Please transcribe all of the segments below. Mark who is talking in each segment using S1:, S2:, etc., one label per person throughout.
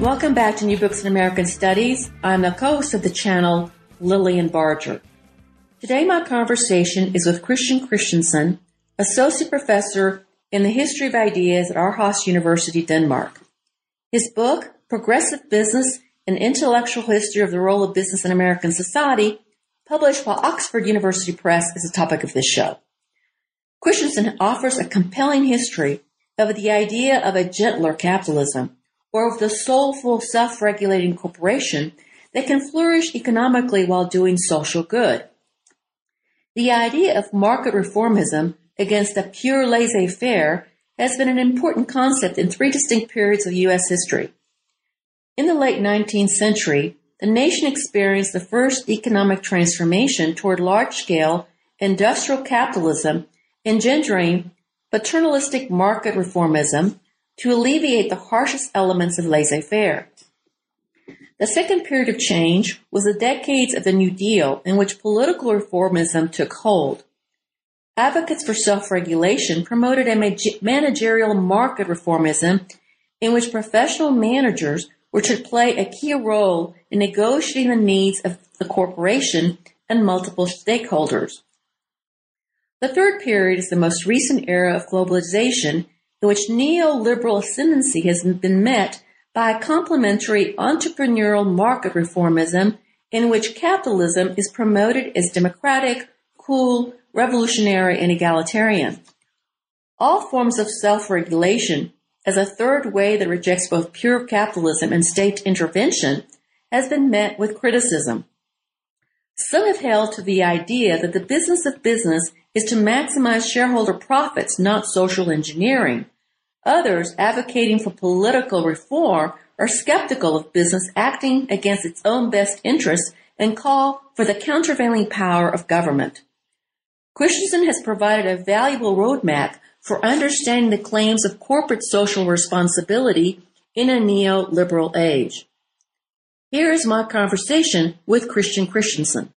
S1: Welcome back to New Books in American Studies. I'm the co-host of the channel, Lillian Barger. Today my conversation is with Christian Christiansen, Associate Professor in the History of Ideas at Aarhus University, Denmark. His book, Progressive Business, An Intellectual History of the Role of Business in American Society, published by Oxford University Press, is the topic of this show. Christiansen offers a compelling history of the idea of a gentler capitalism or of the soulful, self-regulating corporation that can flourish economically while doing social good. The idea of market reformism against a pure laissez-faire has been an important concept in three distinct periods of U.S. history. In the late 19th century, the nation experienced the first economic transformation toward large-scale industrial capitalism engendering paternalistic market reformism to alleviate the harshest elements of laissez-faire. The second period of change was the decades of the New Deal in which political reformism took hold. Advocates for self-regulation promoted a managerial market reformism in which professional managers were to play a key role in negotiating the needs of the corporation and multiple stakeholders. The third period is the most recent era of globalization in which neoliberal ascendancy has been met by a complementary entrepreneurial market reformism in which capitalism is promoted as democratic, cool, revolutionary, and egalitarian. All forms of self-regulation as a third way that rejects both pure capitalism and state intervention has been met with criticism. Some have held to the idea that the business of business is to maximize shareholder profits, not social engineering. Others, advocating for political reform, are skeptical of business acting against its own best interests and call for the countervailing power of government. Christiansen has provided a valuable roadmap for understanding the claims of corporate social responsibility in a neoliberal age. Here is my conversation with Christian Christiansen.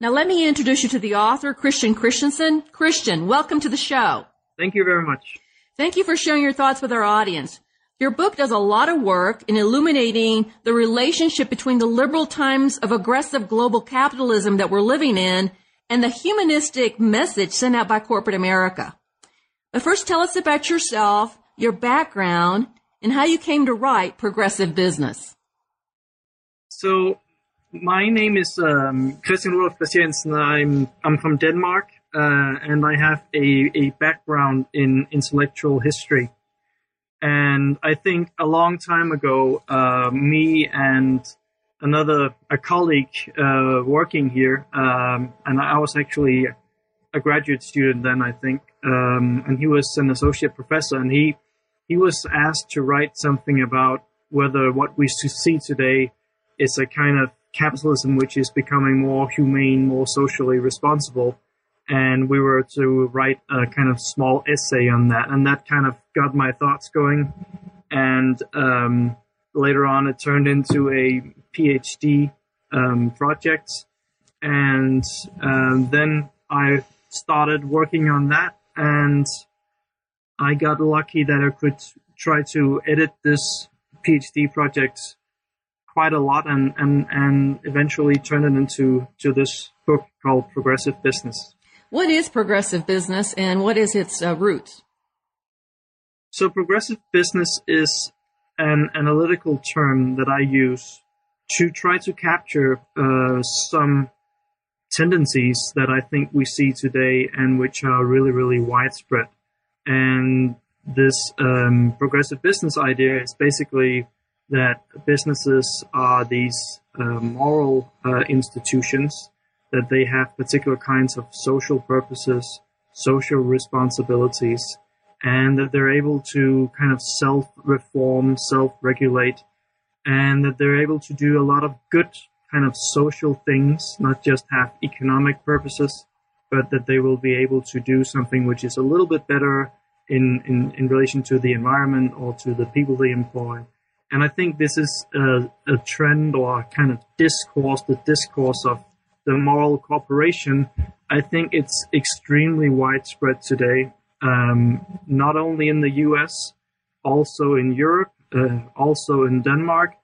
S2: Now let me introduce you to the author, Christian Christiansen. Christian, welcome to the show.
S3: Thank you very much.
S2: Thank you for sharing your thoughts with our audience. Your book does a lot of work in illuminating the relationship between the liberal times of aggressive global capitalism that we're living in and the humanistic message sent out by corporate America. But first tell us about yourself, your background, and how you came to write Progressive Business.
S3: So my name is um, Christian Rudolf Christiansen. I'm I'm from Denmark, uh, and I have a, a background in intellectual history. And I think a long time ago, uh, me and another a colleague uh, working here, um, and I was actually a graduate student then, I think, um, and he was an associate professor, and he he was asked to write something about whether what we see today is a kind of capitalism which is becoming more humane, more socially responsible. And we were to write a kind of small essay on that, and that kind of got my thoughts going. And um, later on, it turned into a PhD um, project, and um, then I started working on that, and I got lucky that I could try to edit this PhD project quite a lot and, and, and eventually turned it into to this book called Progressive Business.
S2: What is progressive business and what is its uh, roots?
S3: So progressive business is an analytical term that I use to try to capture uh, some tendencies that I think we see today and which are really, really widespread. And this um, progressive business idea is basically that businesses are these uh, moral uh, institutions, that they have particular kinds of social purposes, social responsibilities, and that they're able to kind of self-reform, self-regulate, and that they're able to do a lot of good kind of social things, not just have economic purposes, but that they will be able to do something which is a little bit better in, in, in relation to the environment or to the people they employ. And I think this is a, a trend or kind of discourse, the discourse of the moral corporation. I think it's extremely widespread today, um, not only in the US, also in Europe, uh, also in Denmark,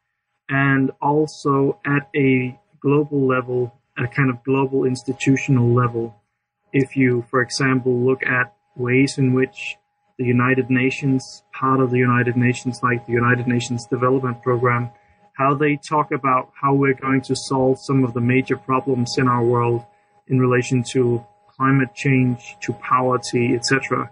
S3: and also at a global level, a kind of global institutional level. If you, for example, look at ways in which the United Nations, part of the United Nations, like the United Nations Development Program, how they talk about how we're going to solve some of the major problems in our world in relation to climate change, to poverty, etc.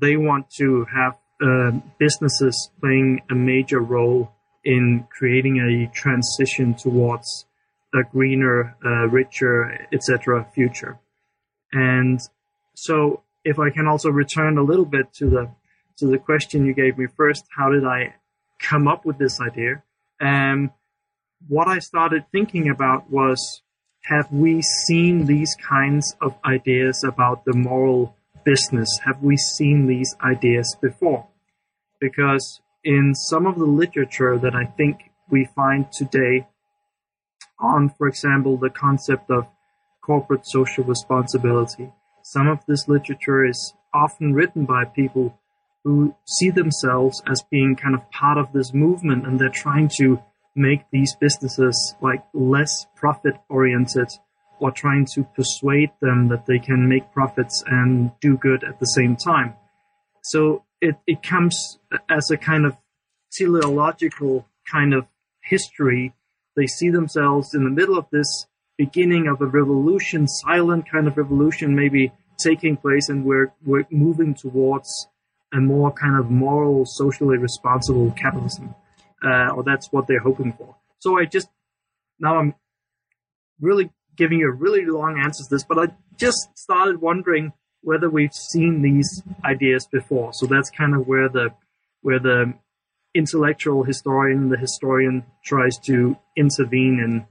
S3: They want to have uh, businesses playing a major role in creating a transition towards a greener, uh, richer, etc. future. And so if I can also return a little bit to the to the question you gave me first, how did I come up with this idea? Um, what I started thinking about was have we seen these kinds of ideas about the moral business? Have we seen these ideas before? Because in some of the literature that I think we find today on, for example, the concept of corporate social responsibility, some of this literature is often written by people who see themselves as being kind of part of this movement and they're trying to make these businesses like less profit oriented or trying to persuade them that they can make profits and do good at the same time. So it, it comes as a kind of teleological kind of history. They see themselves in the middle of this beginning of a revolution, silent kind of revolution, maybe taking place, and we're we're moving towards a more kind of moral, socially responsible capitalism, uh, or that's what they're hoping for. So I just now I'm really giving you a really long answer to this, but I just started wondering whether we've seen these ideas before. So that's kind of where the where the intellectual historian, the historian, tries to intervene in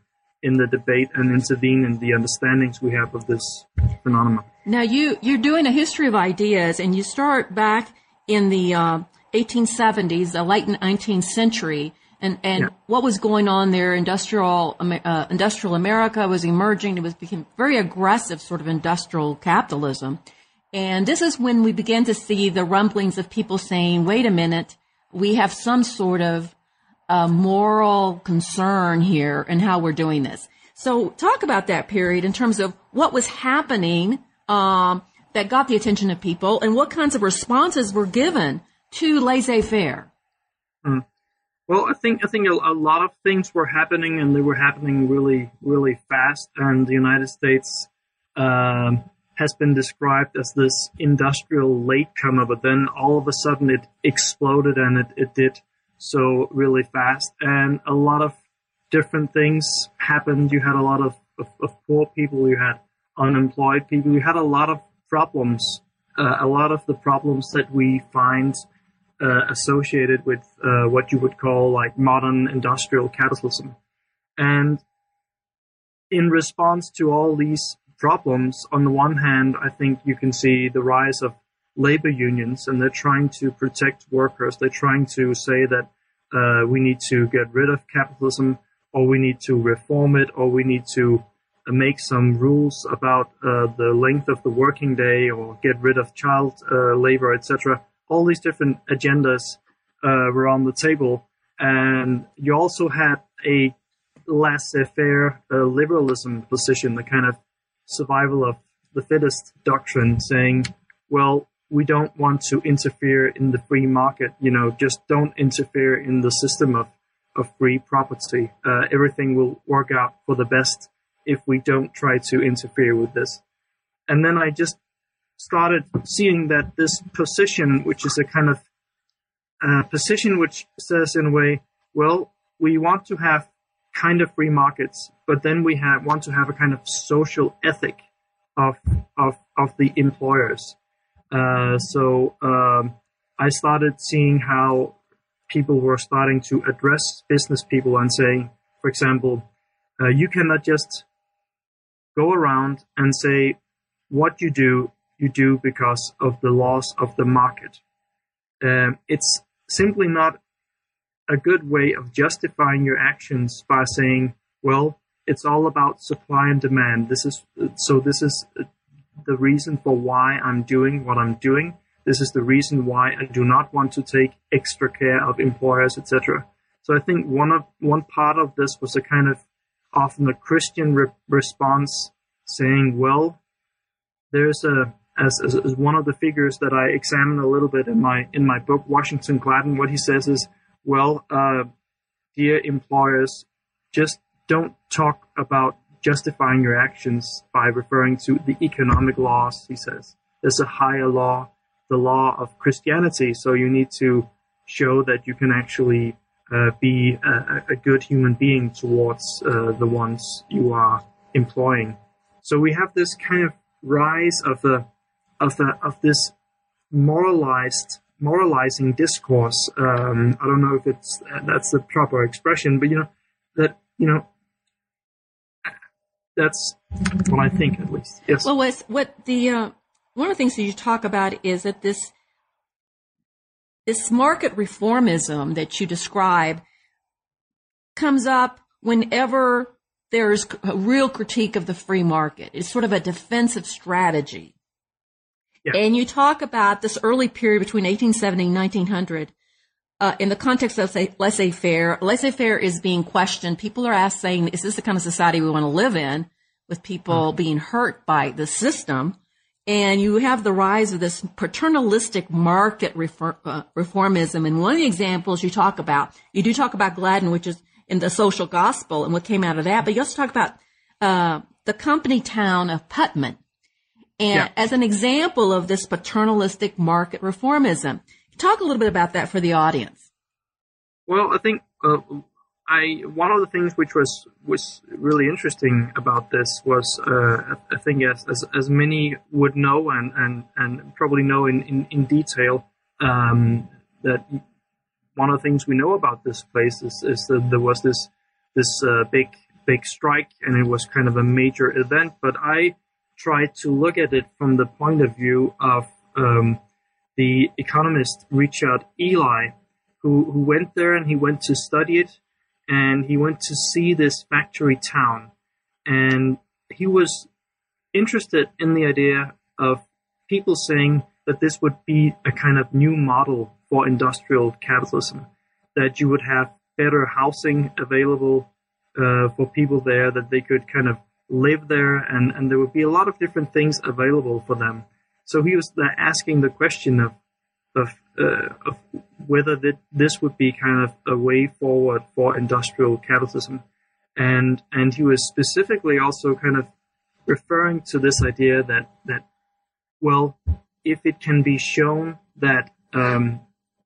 S3: in the debate and intervene in the understandings we have of this phenomenon.
S1: Now you you're doing a history of ideas, and you start back in the uh, 1870s, the late 19th century, and and yeah. what was going on there? Industrial uh, industrial America was emerging. It was became very aggressive, sort of industrial capitalism, and this is when we began to see the rumblings of people saying, "Wait a minute, we have some sort of a moral concern here and how we're doing this. So talk about that period in terms of what was happening um, that got the attention of people and what kinds of responses were given to laissez-faire.
S3: Mm. Well, I think I think a, a, lot of things were happening, and they were happening really, really fast. And the United States um, has been described as this industrial latecomer, but then all of a sudden it exploded, and it, it did so really fast. And a lot of different things happened. You had a lot of, of, of poor people, you had unemployed people, you had a lot of problems, uh, a lot of the problems that we find uh, associated with uh, what you would call like modern industrial capitalism. And in response to all these problems, on the one hand, I think you can see the rise of labor unions and they're trying to protect workers. They're trying to say that uh, we need to get rid of capitalism or we need to reform it or we need to uh, make some rules about uh, the length of the working day or get rid of child uh, labor, etc. All these different agendas uh, were on the table. And you also had a laissez-faire uh, liberalism position, the kind of survival of the fittest doctrine saying, well, we don't want to interfere in the free market. You know, just don't interfere in the system of, of free property. Uh, everything will work out for the best if we don't try to interfere with this. And then I just started seeing that this position, which is a kind of uh, position which says in a way, well, we want to have kind of free markets, but then we have want to have a kind of social ethic of of of the employers. Uh, so um, I started seeing how people were starting to address business people and saying, for example, uh, you cannot just go around and say what you do, you do because of the laws of the market. Um, it's simply not a good way of justifying your actions by saying, well, it's all about supply and demand. This is so. This is the reason for why I'm doing what I'm doing. This is the reason why I do not want to take extra care of employers, etc. So I think one of one part of this was a kind of often a Christian re- response saying, well, there's a as, as, as, one of the figures that I examine a little bit in my in my book, Washington Gladden, what he says is, well, uh, dear employers, just don't talk about justifying your actions by referring to the economic laws. He says there's a higher law, the law of Christianity. So you need to show that you can actually uh, be a, a, good human being towards uh, the ones you are employing. So we have this kind of rise of the of the of this moralized moralizing discourse. Um, I don't know if it's that's the proper expression, but you know that you know that's what I think at least. Yes.
S1: Well, what, what the uh, one of the things that you talk about is that this this market reformism that you describe comes up whenever there's a real critique of the free market. It's sort of a defensive strategy. Yeah. And you talk about this early period between 1870 and 1900 uh, in the context of say laissez-faire. Laissez-faire is being questioned. People are asked saying, is this the kind of society we want to live in with people mm-hmm. being hurt by the system? And you have the rise of this paternalistic market reform, uh, reformism. And one of the examples you talk about, you do talk about Gladden, which is in the social gospel and what came out of that, but you also talk about, uh, the company town of Pullman. And yeah. as an example of this paternalistic market reformism, talk a little bit about that for the audience.
S3: Well, I think, uh, I one of the things which was was really interesting about this was uh, I think as, as, as many would know and and, and probably know in in, in detail um, that one of the things we know about this place is, is that there was this this uh, big big strike and it was kind of a major event. But I tried to look at it from the point of view of um, the economist Richard Ely, who who went there and he went to study it and he went to see this factory town. And he was interested in the idea of people saying that this would be a kind of new model for industrial capitalism that you would have better housing available uh, for people there that they could kind of live there and, and there would be a lot of different things available for them so he was asking the question of of, uh, of whether that this would be kind of a way forward for industrial capitalism. And, and he was specifically also kind of referring to this idea that, that, well, if it can be shown that, um,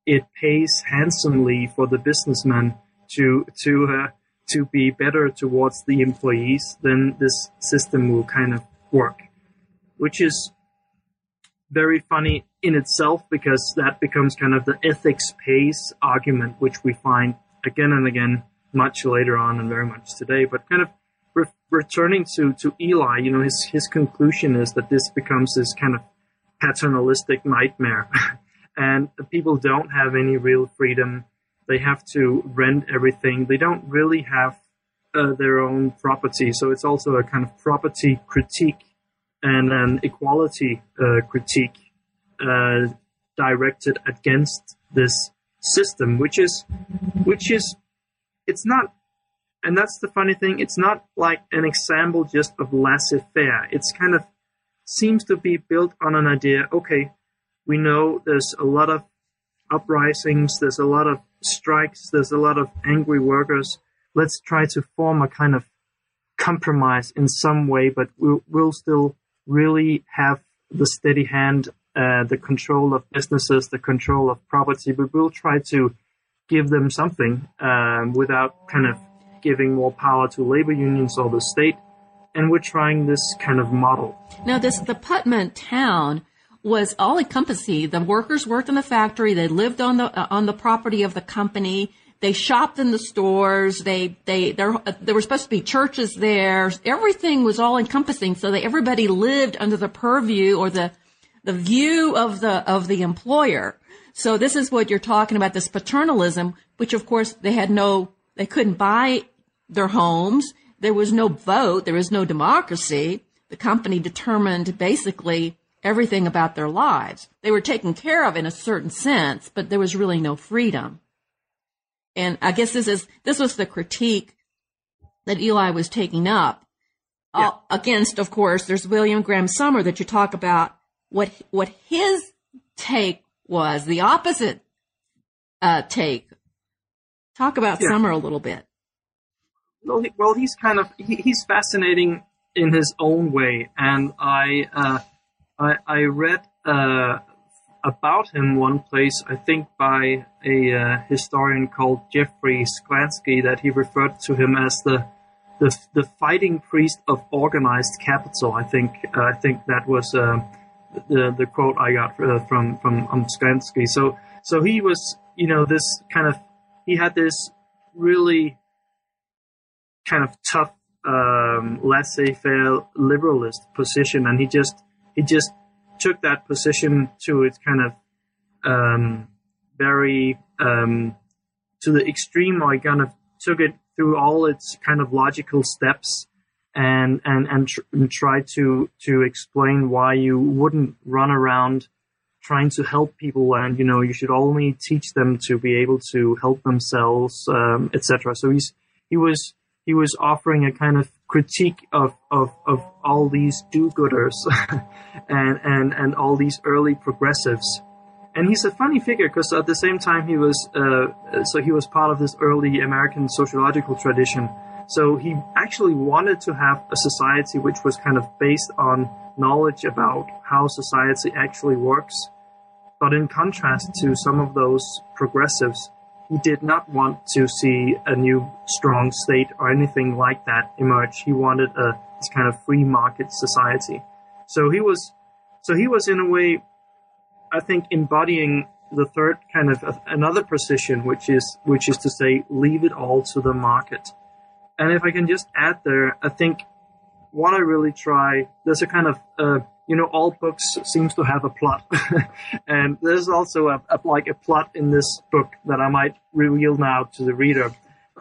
S3: it pays handsomely for the businessman to, to, uh, to be better towards the employees, then this system will kind of work, which is very funny in itself because that becomes kind of the ethics pays argument, which we find again and again much later on and very much today. But kind of re- returning to, to Ely, you know, his, his conclusion is that this becomes this kind of paternalistic nightmare. and people don't have any real freedom. They have to rent everything. They don't really have uh, their own property. So it's also a kind of property critique and an equality uh, critique uh, directed against this system, which is, which is, it's not, and that's the funny thing. It's not like an example just of laissez-faire. It's kind of seems to be built on an idea. Okay, we know there's a lot of uprisings, there's a lot of strikes, there's a lot of angry workers. Let's try to form a kind of compromise in some way, but we'll, we'll still really have the steady hand, uh, the control of businesses, the control of property, but we'll try to give them something um, without kind of giving more power to labor unions or the state. And we're trying this kind of model.
S1: Now, this the Pullman town was all encompassing. The workers worked in the factory. They lived on the, uh, on the property of the company. They shopped in the stores. They, they, there, there were supposed to be churches there. Everything was all encompassing. So that everybody lived under the purview or the, the view of the, of the employer. So this is what you're talking about, this paternalism, which of course they had no, they couldn't buy their homes. There was no vote. There was no democracy. The company determined basically everything about their lives. They were taken care of in a certain sense, but there was really no freedom. And I guess this is, this was the critique that Ely was taking up. Yeah. Uh, against, of course, there's William Graham Sumner that you talk about what, what his take was, the opposite, uh, take. Talk about yeah. Sumner a little bit.
S3: Well, he, well, he's kind of, he, he's fascinating in his own way. And I, uh, I, I read uh, about him one place, I think by a uh, historian called Jeffrey Sklansky, that he referred to him as the the, the fighting priest of organized capital. I think uh, I think that was uh, the the quote I got uh, from from um, Sklansky. So so he was you know this kind of he had this really kind of tough um, laissez-faire liberalist position, and he just he just took that position to its kind of um, very um, to the extreme, or he kind of took it through all its kind of logical steps, and and and, tr- and tried to to explain why you wouldn't run around trying to help people and you know you should only teach them to be able to help themselves um, etc so he's he was he was offering a kind of critique of, of, of all these do-gooders and, and, and all these early progressives. And he's a funny figure because at the same time he was, uh, so he was part of this early American sociological tradition. So he actually wanted to have a society which was kind of based on knowledge about how society actually works. But in contrast to some of those progressives, he did not want to see a new strong state or anything like that emerge. He wanted a this kind of free market society. So he was, so he was in a way, I think, embodying the third kind of another position, which is which is to say, leave it all to the market. And if I can just add there, I think what I really try, there's a kind of uh, you know, all books seems to have a plot, and there's also a, a, like a plot in this book that I might reveal now to the reader,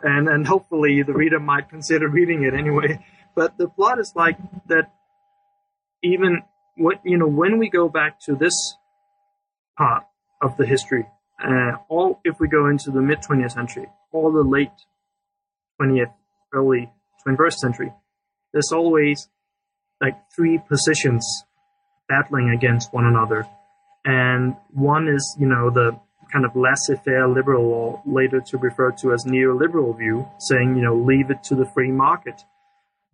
S3: and and hopefully the reader might consider reading it anyway. But the plot is like that. Even what you know, when we go back to this part of the history, uh, all if we go into the mid 20th century, or the late 20th, early 21st century, there's always like three positions battling against one another. And one is, you know, the kind of laissez-faire liberal, or later to refer to as neoliberal view, saying, you know, leave it to the free market.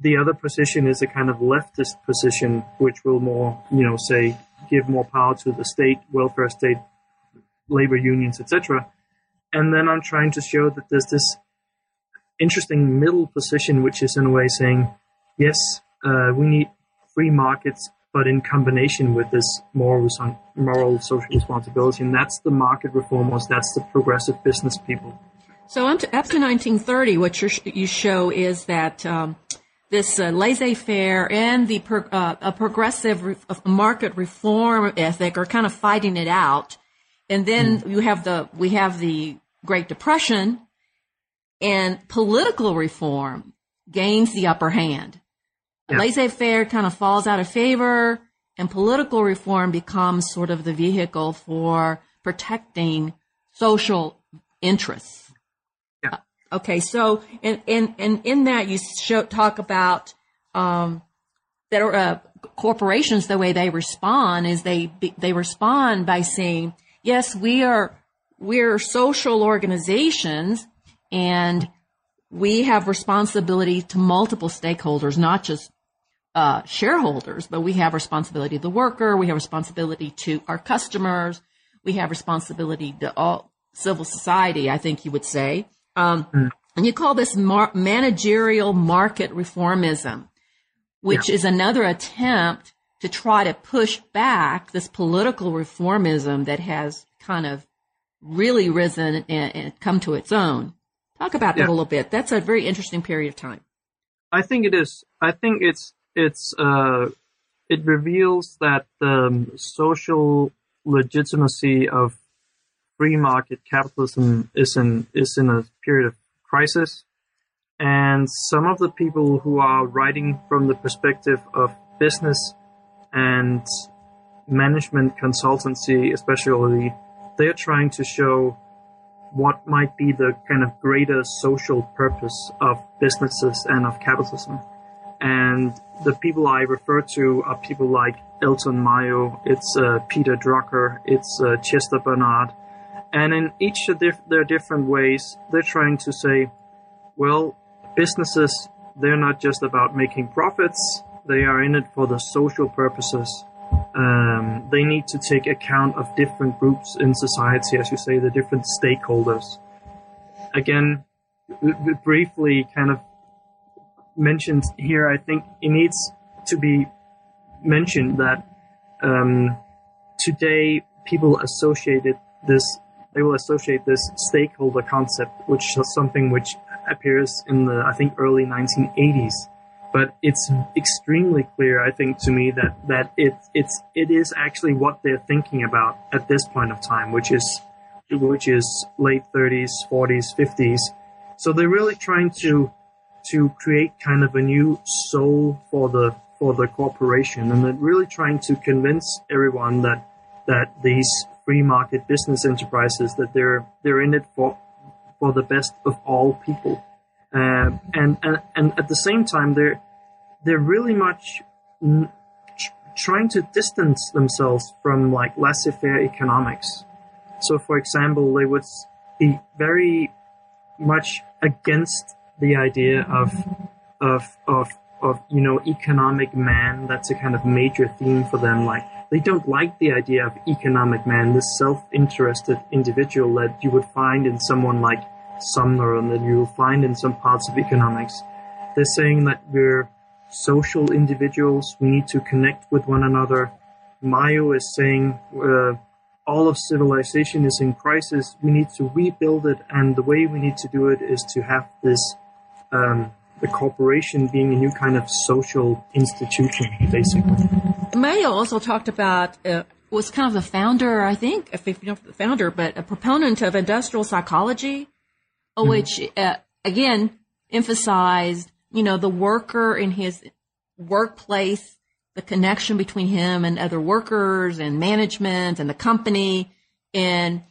S3: The other position is a kind of leftist position, which will more, you know, say, give more power to the state, welfare state, labor unions, etc. And then I'm trying to show that there's this interesting middle position, which is in a way saying, yes, uh, we need free markets, but in combination with this moral, moral social responsibility. And that's the market reformers, that's the progressive business people.
S1: So up to, up to 1930, what you show is that um, this uh, laissez-faire and the pro, uh, a progressive re- market reform ethic are kind of fighting it out. And then mm. you have the we have the Great Depression, and political reform gains the upper hand. Yeah. Laissez-faire kind of falls out of favor and political reform becomes sort of the vehicle for protecting social interests.
S3: Yeah.
S1: Uh, okay. So, and, and, and in that you show, talk about, um, that uh, corporations, the way they respond is they, they respond by saying, yes, we are, we're social organizations and we have responsibility to multiple stakeholders, not just uh, shareholders, but we have responsibility to the worker. We have responsibility to our customers. We have responsibility to all civil society, I think you would say. Um, mm. And you call this mar- managerial market reformism, which yeah. is another attempt to try to push back this political reformism that has kind of really risen and, and come to its own. Talk about that a little bit. That's a very interesting period of time.
S3: I think it is. I think it's it's uh, it reveals that the social legitimacy of free market capitalism is in is in a period of crisis, and some of the people who are writing from the perspective of business and management consultancy, especially, they're trying to show what might be the kind of greater social purpose of businesses and of capitalism. And the people I refer to are people like Elton Mayo, it's uh, Peter Drucker, it's uh, Chester Barnard. And in each of their different ways, they're trying to say, well, businesses, they're not just about making profits, they are in it for the social purposes. Um, they need to take account of different groups in society, as you say, the different stakeholders. Again, briefly kind of mentioned here, I think it needs to be mentioned that um, today people associated this, they will associate this stakeholder concept, which is something which appears in the, I think, early 1980s but it's extremely clear, I think, to me that that it it's it is actually what they're thinking about at this point of time, which is which is late 30s, 40s, 50s. So they're really trying to to create kind of a new soul for the for the corporation, and they're really trying to convince everyone that that these free market business enterprises that they're they're in it for for the best of all people. Uh, and, and and at the same time, they're they're really much n- trying to distance themselves from like laissez-faire economics. So, for example, they would be very much against the idea of of of of you know economic man. That's a kind of major theme for them. Like they don't like the idea of economic man, this self-interested individual that you would find in someone like Sumner and that you will find in some parts of economics. They're saying that we're social individuals. We need to connect with one another. Mayo is saying uh, all of civilization is in crisis. We need to rebuild it, and the way we need to do it is to have this um, the corporation being a new kind of social institution, basically.
S1: Mayo also talked about. Uh, was kind of the founder, I think, if you know the founder, but a proponent of industrial psychology, mm-hmm. which uh, again emphasized you know, the worker in his workplace, the connection between him and other workers and management and the company and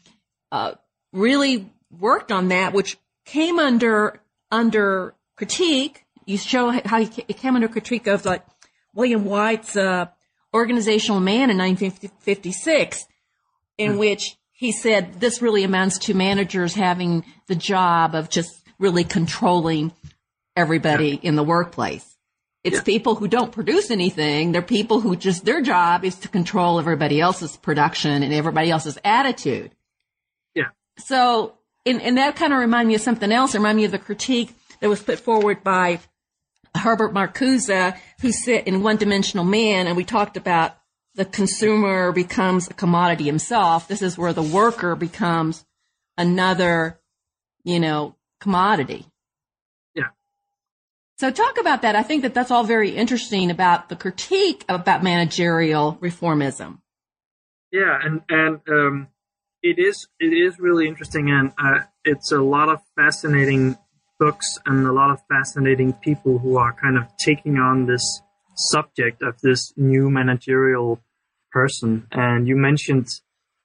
S1: uh, really worked on that, which came under under critique. You show how he came under critique of like William Whyte's uh, Organizational Man in 1956, in mm. which he said this really amounts to managers having the job of just really controlling everybody in the workplace. It's yeah. people who don't produce anything. They're people who just, their job is to control everybody else's production and everybody else's attitude.
S3: Yeah.
S1: So, and, and that kind of reminded me of something else. It reminded me of the critique that was put forward by Herbert Marcuse, who said in One Dimensional Man, and we talked about the consumer becomes a commodity himself. This is where the worker becomes another, you know, commodity. Yeah. So talk about that. I think that that's all very interesting about the critique about managerial reformism.
S3: Yeah, and and um, it is it is really interesting, and uh, it's a lot of fascinating books and a lot of fascinating people who are kind of taking on this subject of this new managerial person. And you mentioned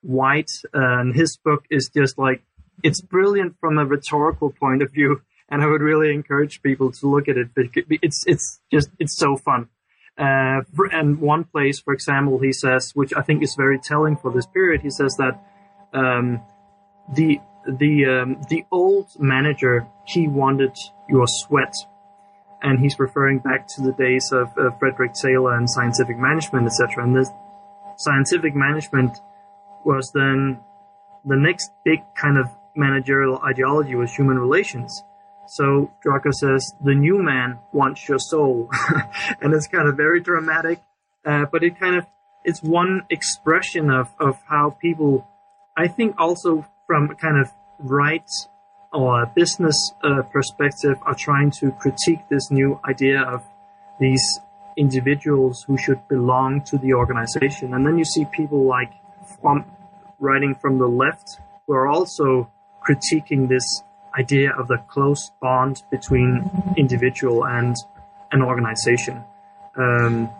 S3: Whyte, uh, and his book is just like it's brilliant from a rhetorical point of view and I would really encourage people to look at it. It's it's just it's so fun. Uh, and one place, for example, he says, which I think is very telling for this period, he says that um, the the um, the old manager he wanted your sweat, and he's referring back to the days of uh, Frederick Taylor and scientific management, etc. And this scientific management was then the next big kind of managerial ideology was human relations so Drucker says, the new man wants your soul. and it's kind of very dramatic. Uh, but it kind of it's one expression of of how people, I think, also from kind of right or business uh, perspective, are trying to critique this new idea of these individuals who should belong to the organization. And then you see people like from writing from the left who are also critiquing this idea of the close bond between individual and an organization. Um,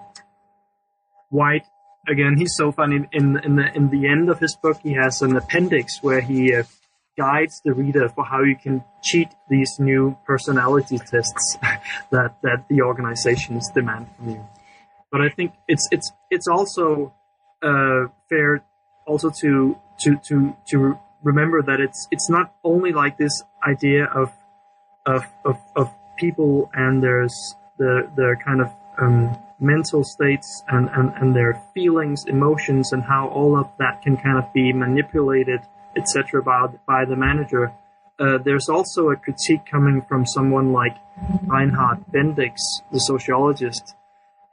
S3: White, again, he's so funny. In in the in the end of his book, he has an appendix where he uh, guides the reader for how you can cheat these new personality tests that that the organizations demand from you. But I think it's it's it's also uh, fair also to to to to remember that it's it's not only like this idea of of of, of people and there's the the kind of um, mental states and, and, and their feelings, emotions, and how all of that can kind of be manipulated, etc., by, by the manager. Uh, there's also a critique coming from someone like Reinhard Bendix, the sociologist,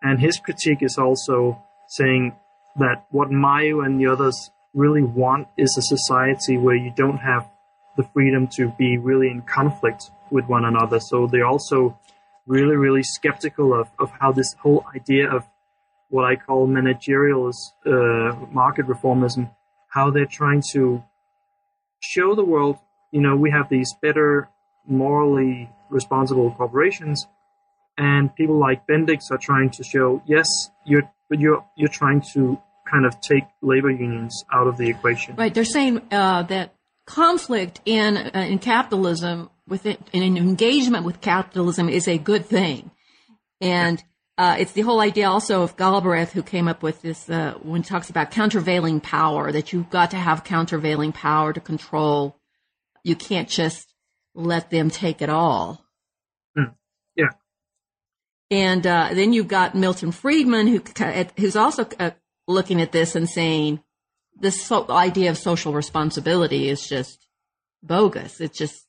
S3: and his critique is also saying that what Mayo and the others really want is a society where you don't have the freedom to be really in conflict with one another. So they also really, really skeptical of, of how this whole idea of what I call managerial uh, market reformism, how they're trying to show the world, you know, we have these better, morally responsible corporations, and people like Bendix are trying to show, yes, you're, but you're you're trying to kind of take labor unions out of the equation.
S1: Right. They're saying uh, that conflict in uh, in capitalism with it, an engagement with capitalism is a good thing. And uh, it's the whole idea also of Galbraith who came up with this uh, when he talks about countervailing power, that you've got to have countervailing power to control. You can't just let them take it all.
S3: Mm. Yeah.
S1: And uh, then you've got Milton Friedman, who who's also uh, looking at this and saying this so- idea of social responsibility is just bogus. It's just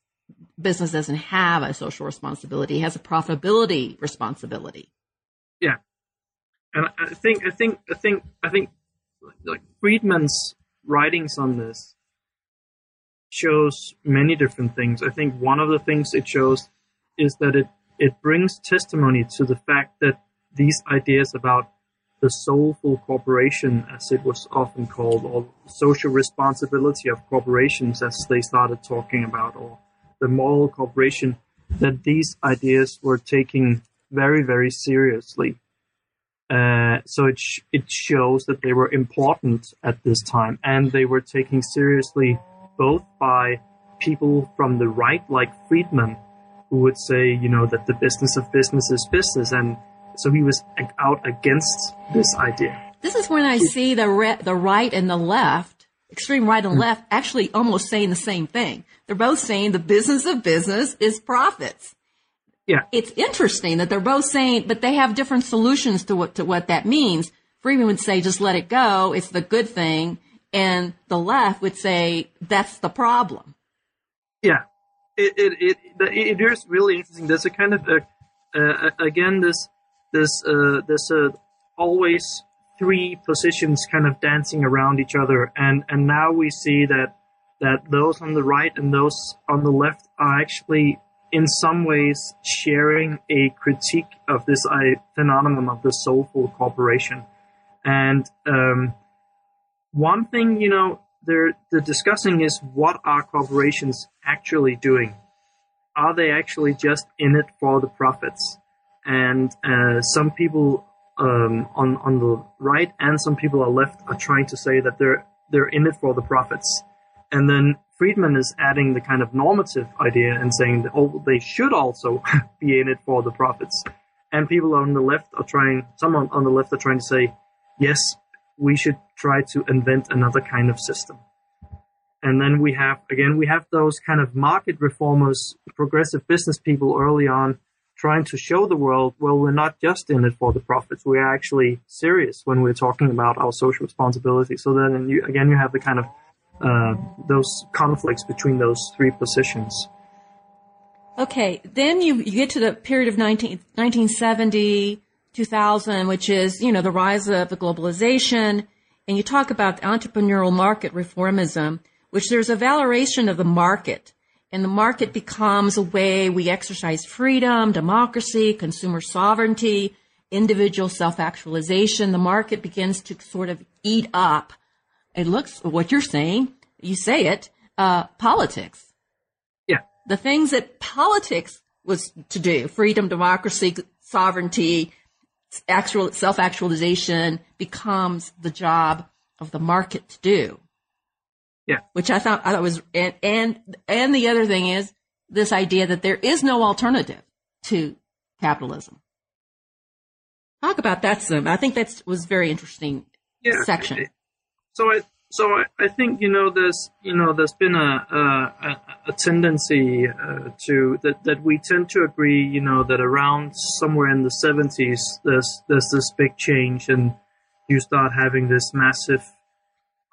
S1: business doesn't have a social responsibility; it has a profitability responsibility.
S3: Yeah, and I think I think I think I think like Friedman's writings on this shows many different things. I think one of the things it shows is that it it brings testimony to the fact that these ideas about the soulful corporation, as it was often called, or social responsibility of corporations, as they started talking about, or the moral corporation, that these ideas were taken very, very seriously. Uh, so it sh- it shows that they were important at this time, and they were taken seriously both by people from the right, like Friedman, who would say, you know, that the business of business is business, and so he was out against this idea.
S1: This is when I see the re- the right and the left, extreme right and hmm. left, actually almost saying the same thing. They're both saying the business of business is profits.
S3: Yeah.
S1: It's interesting that they're both saying, but they have different solutions to what, to what that means. Friedman would say, just let it go. It's the good thing. And the left would say, that's the problem.
S3: Yeah. It, it, it, it is really interesting. There's a kind of, a, uh, again, this, this, uh, this, uh, always three positions kind of dancing around each other. And, and now we see that that those on the right and those on the left are actually in some ways sharing a critique of this uh, phenomenon of the soulful corporation. And um, one thing, you know, they're, they're discussing is what are corporations actually doing? Are they actually just in it for the profits? And uh, some people um, on on the right and some people on the left are trying to say that they're they're in it for the profits. And then Friedman is adding the kind of normative idea and saying that oh, they should also be in it for the profits. And people on the left are trying, someone on the left are trying to say, yes, we should try to invent another kind of system. And then we have, again, we have those kind of market reformers, progressive business people early on trying to show the world, well, we're not just in it for the profits. We are actually serious when we're talking about our social responsibility. So then, you, again, you have the kind of uh, those conflicts between those three positions.
S1: Okay, then you, you get to the period of 19, 1970 2000, which is, you know, the rise of the globalization. And you talk about entrepreneurial market reformism, which there's a valorization of the market. And the market becomes a way we exercise freedom, democracy, consumer sovereignty, individual self-actualization. The market begins to sort of eat up. It looks what you're saying. You say it, uh, politics.
S3: Yeah.
S1: The things that politics was to do, freedom, democracy, sovereignty, actual self-actualization becomes the job of the market to do.
S3: Yeah.
S1: Which I thought, I thought was, and, and, and the other thing is this idea that there is no alternative to capitalism. Talk about that some. I think that was very interesting
S3: yeah.
S1: section.
S3: So I, so I, I think you know there's you know there's been a a, a tendency uh, to that that we tend to agree you know that around somewhere in the 70s there's there's this big change and you start having this massive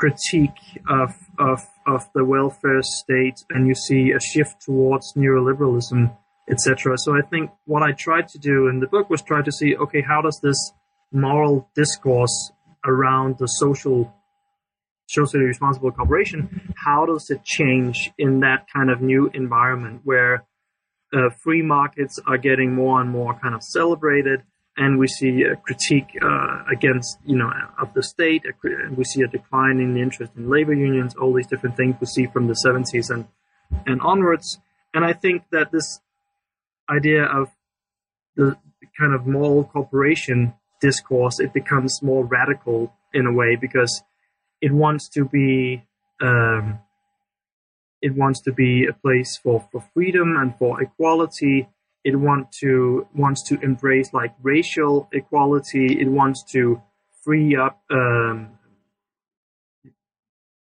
S3: critique of of of the welfare state and you see a shift towards neoliberalism etc so i think what i tried to do in the book was try to see okay how does this moral discourse around the social socially responsible corporation how does it change in that kind of new environment where uh, free markets are getting more and more kind of celebrated and we see a critique uh, against you know of the state. we see a decline in the interest in labor unions. All these different things we see from the 70s and and onwards. And I think that this idea of the kind of moral corporation discourse it becomes more radical in a way because it wants to be um, it wants to be a place for, for freedom and for equality it want to wants to embrace like racial equality. It wants to free up um,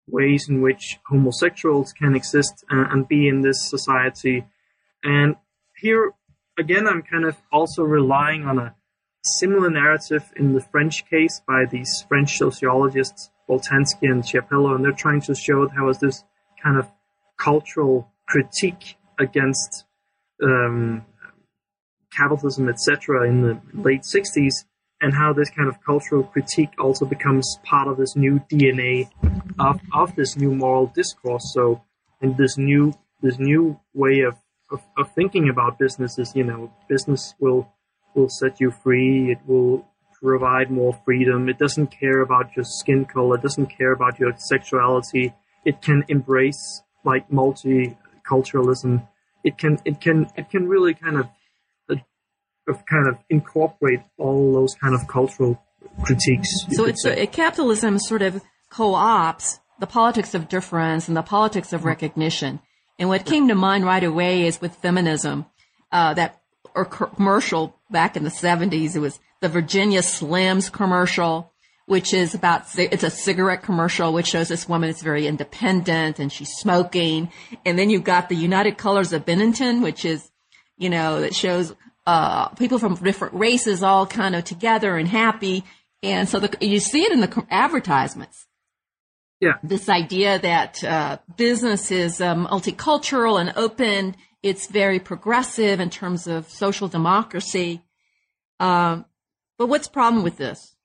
S3: ways in which homosexuals can exist and, and be in this society. And here again, I'm kind of also relying on a similar narrative in the French case by these French sociologists Boltanski and Chiapello, and they're trying to show how is this kind of cultural critique against um, capitalism, etc., in the late 60s, and how this kind of cultural critique also becomes part of this new DNA of, of this new moral discourse. So, and this new this new way of, of, of thinking about business is, you know, business will will set you free. It will provide more freedom. It doesn't care about your skin color. It doesn't care about your sexuality. It can embrace like multiculturalism. It can it can it can really kind of of kind of incorporate all those kind of cultural critiques.
S1: So it's a, capitalism sort of co-ops the politics of difference and the politics of recognition. And what came to mind right away is with feminism, uh, that or commercial back in the 70s. It was the Virginia Slims commercial, which is about, it's a cigarette commercial, which shows this woman is very independent and she's smoking. And then you've got the United Colors of Benetton, which is, you know, that shows uh, people from different races all kind of together and happy. And so the, you see it in the advertisements.
S3: Yeah.
S1: This idea that uh, business is um, multicultural and open. It's very progressive in terms of social democracy. Um, but what's the problem with this?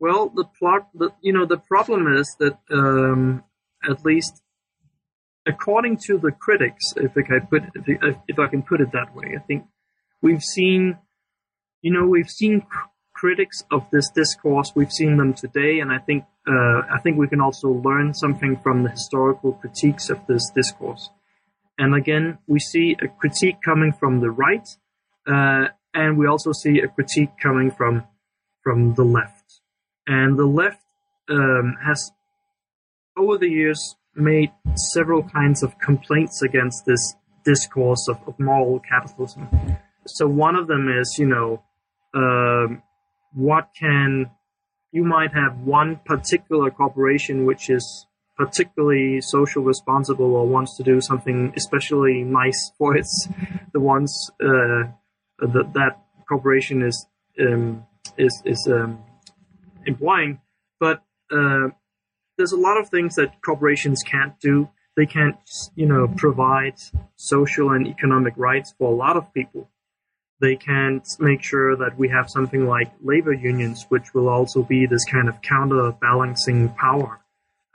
S3: Well, the plot, the, you know, the problem is that um, at least according to the critics, if I put if, if I can put it that way, I think we've seen, you know, we've seen cr- critics of this discourse. We've seen them today, and I think uh, I think we can also learn something from the historical critiques of this discourse. And again, we see a critique coming from the right, uh, and we also see a critique coming from from the left. And the left um, has, over the years, made several kinds of complaints against this discourse of, of moral capitalism. So one of them is, you know, um, what can you might have one particular corporation which is particularly social responsible or wants to do something especially nice for its the ones uh, that that corporation is um, is is um, employing, but uh, there's a lot of things that corporations can't do. They can't, you know, provide social and economic rights for a lot of people. they can't make sure that we have something like labor unions, which will also be this kind of counterbalancing power.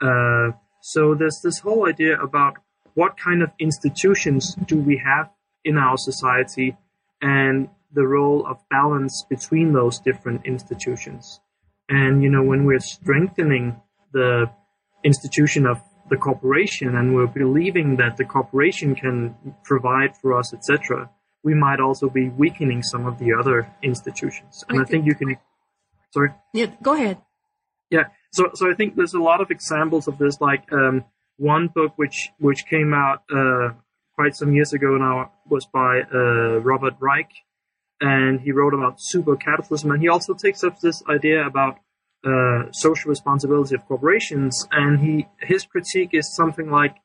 S3: Uh, so there's this whole idea about what kind of institutions do we have in our society and the role of balance between those different institutions. And, you know, when we're strengthening the institution of the corporation and we're believing that the corporation can provide for us, etc., we might also be weakening some of the other institutions. And I think you can, sorry?
S1: Yeah, go ahead.
S3: Yeah. So, so I think there's a lot of examples of this, like, um, one book which, which came out, uh, quite some years ago now was by, uh, Robert Reich. And he wrote about super capitalism. And he also takes up this idea about, uh, social responsibility of corporations. And he, his critique is something like,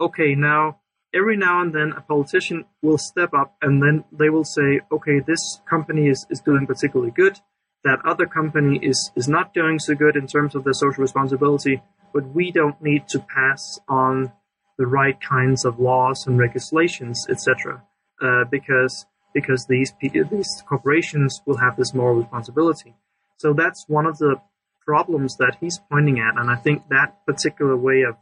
S3: okay, now every now and then a politician will step up and then they will say, okay, this company is, is doing particularly good. That other company is, is not doing so good in terms of their social responsibility, but we don't need to pass on the right kinds of laws and regulations, etc. Uh, because because these these corporations will have this moral responsibility. So that's one of the problems that he's pointing at, and I think that particular way of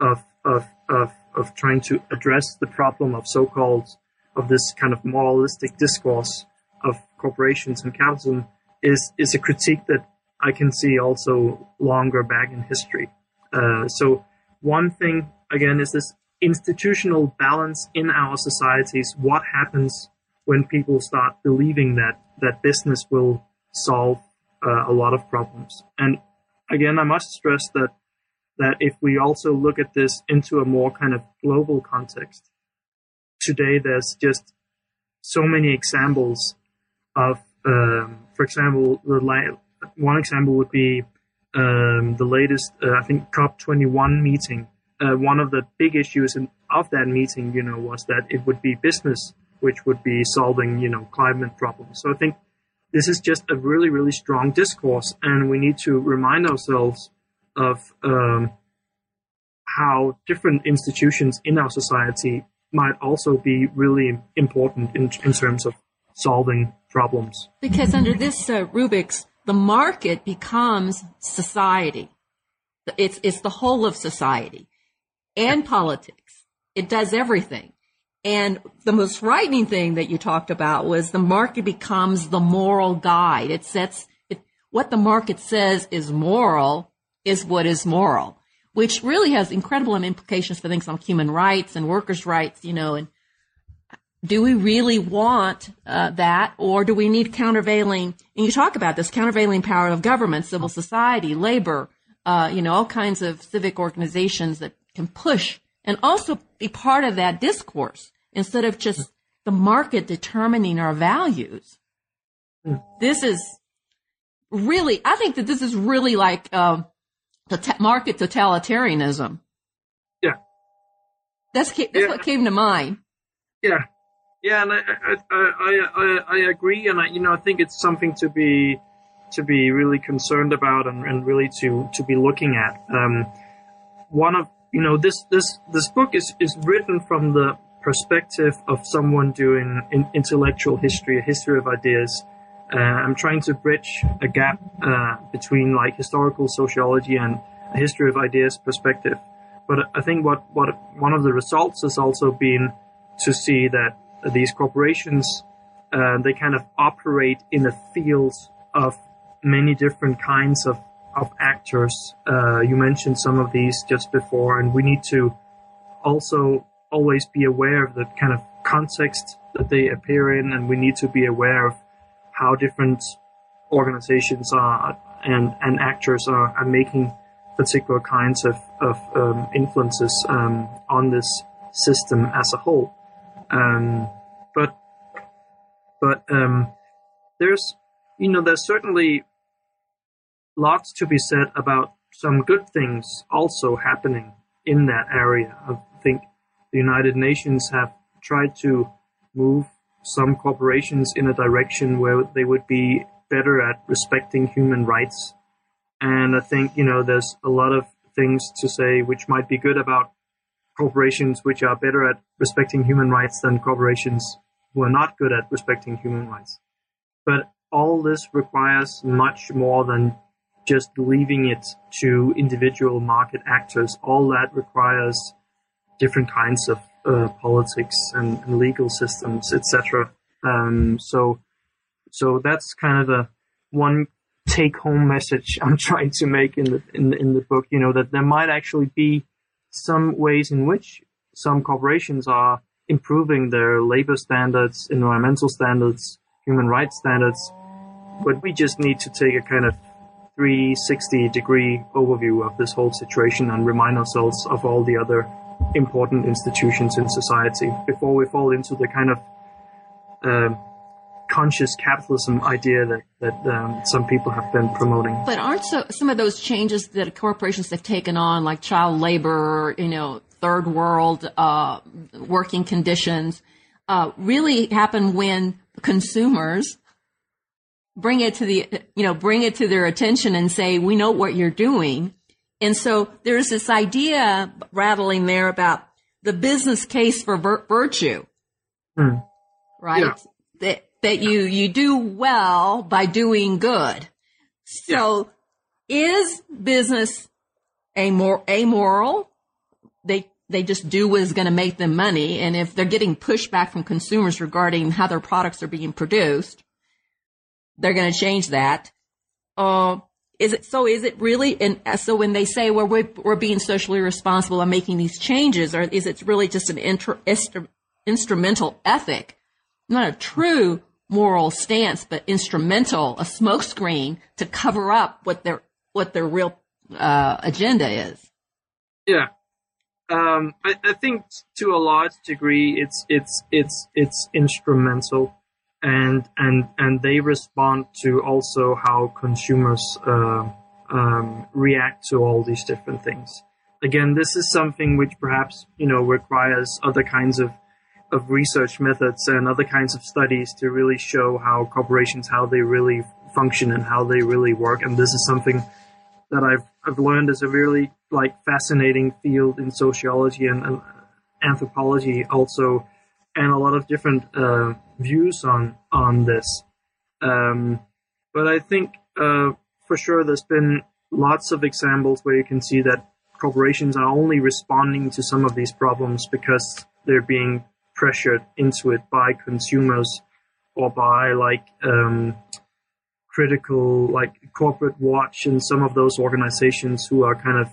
S3: of of of of trying to address the problem of so-called of this kind of moralistic discourse of corporations and capitalism is is a critique that I can see also longer back in history. Uh, so one thing again is this institutional balance in our societies. What happens when people start believing that that business will solve uh, a lot of problems? And again, I must stress that that if we also look at this into a more kind of global context, today there's just so many examples of, um, for example, one example would be um, the latest, uh, I think, COP21 meeting. Uh, one of the big issues in, of that meeting, you know, was that it would be business which would be solving, you know, climate problems. So I think this is just a really, really strong discourse, and we need to remind ourselves of um, how different institutions in our society might also be really important in, in terms of solving problems.
S1: Because under this uh, the market becomes society. It's, it's the whole of society and politics. It does everything. And the most frightening thing that you talked about was the market becomes the moral guide. It sets it, what the market says is moral is what is moral, which really has incredible implications for things like human rights and workers' rights, you know, and do we really want uh, that or do we need countervailing and you talk about this countervailing power of government civil society labor uh, you know all kinds of civic organizations that can push and also be part of that discourse instead of just the market determining our values hmm. this is really i think that this is really like um, the market totalitarianism.
S3: Yeah.
S1: That's, that's yeah. what came to mind.
S3: Yeah. Yeah, and I, I, I, I, I agree, and I, you know, I think it's something to be, to be really concerned about and, and really to, to be looking at. Um, one of, you know, this, this, this book is, is written from the perspective of someone doing in, intellectual history, a history of ideas, uh, I'm trying to bridge a gap uh, between like historical sociology and a history of ideas perspective. But I think what, what one of the results has also been to see that these corporations uh, they kind of operate in a field of many different kinds of of actors. Uh, you mentioned some of these just before, and we need to also always be aware of the kind of context that they appear in, and we need to be aware of how different organizations are and, and actors are, are making particular kinds of, of um, influences um, on this system as a whole. Um, but but um, there's you know there's certainly lots to be said about some good things also happening in that area. I think the United Nations have tried to move some corporations in a direction where they would be better at respecting human rights. And I think, you know, there's a lot of things to say which might be good about corporations which are better at respecting human rights than corporations who are not good at respecting human rights. But all this requires much more than just leaving it to individual market actors. All that requires different kinds of uh, politics and, and, legal systems, etc. Um, so, so that's kind of the one take-home message I'm trying to make in the in, in the book. You know that there might actually be some ways in which some corporations are improving their labor standards, environmental standards, human rights standards, but we just need to take a kind of 360 degree overview of this whole situation and remind ourselves of all the other important institutions in society before we fall into the kind of uh, conscious capitalism idea that, that um, some people have been promoting.
S1: But aren't so, some of those changes that corporations have taken on, like child labor, you know, third world uh, working conditions, uh, really happen when consumers bring it to the, you know, bring it to their attention and say, we know what you're doing. And so there's this idea rattling there about the business case for vir- virtue,
S3: mm.
S1: right? Yeah. That, that you, you do well by doing good. So yeah. is business amor- amoral? They, they just do what is going to make them money. And if they're getting pushback from consumers regarding how their products are being produced, they're going to change that. Uh, is it so? Is it really? And uh, so when they say, "Well, we're, we're being socially responsible and making these changes," or is it really just an inter, instrumental ethic, not a true moral stance, but instrumental, a smokescreen to cover up what their what their real uh, agenda is?
S3: Yeah, um, I, I, think to a large degree, it's it's it's it's instrumental and and and they respond to also how consumers uh, um, react to all these different things. Again, this is something which perhaps you know requires other kinds of of research methods and other kinds of studies to really show how corporations how they really function and how they really work. And this is something that I've I've learned is a really like fascinating field in sociology and, and anthropology also and a lot of different uh, views on on this. Um, but I think uh, for sure there's been lots of examples where you can see that corporations are only responding to some of these problems because they're being pressured into it by consumers or by like um, critical like corporate watch and some of those organizations who are kind of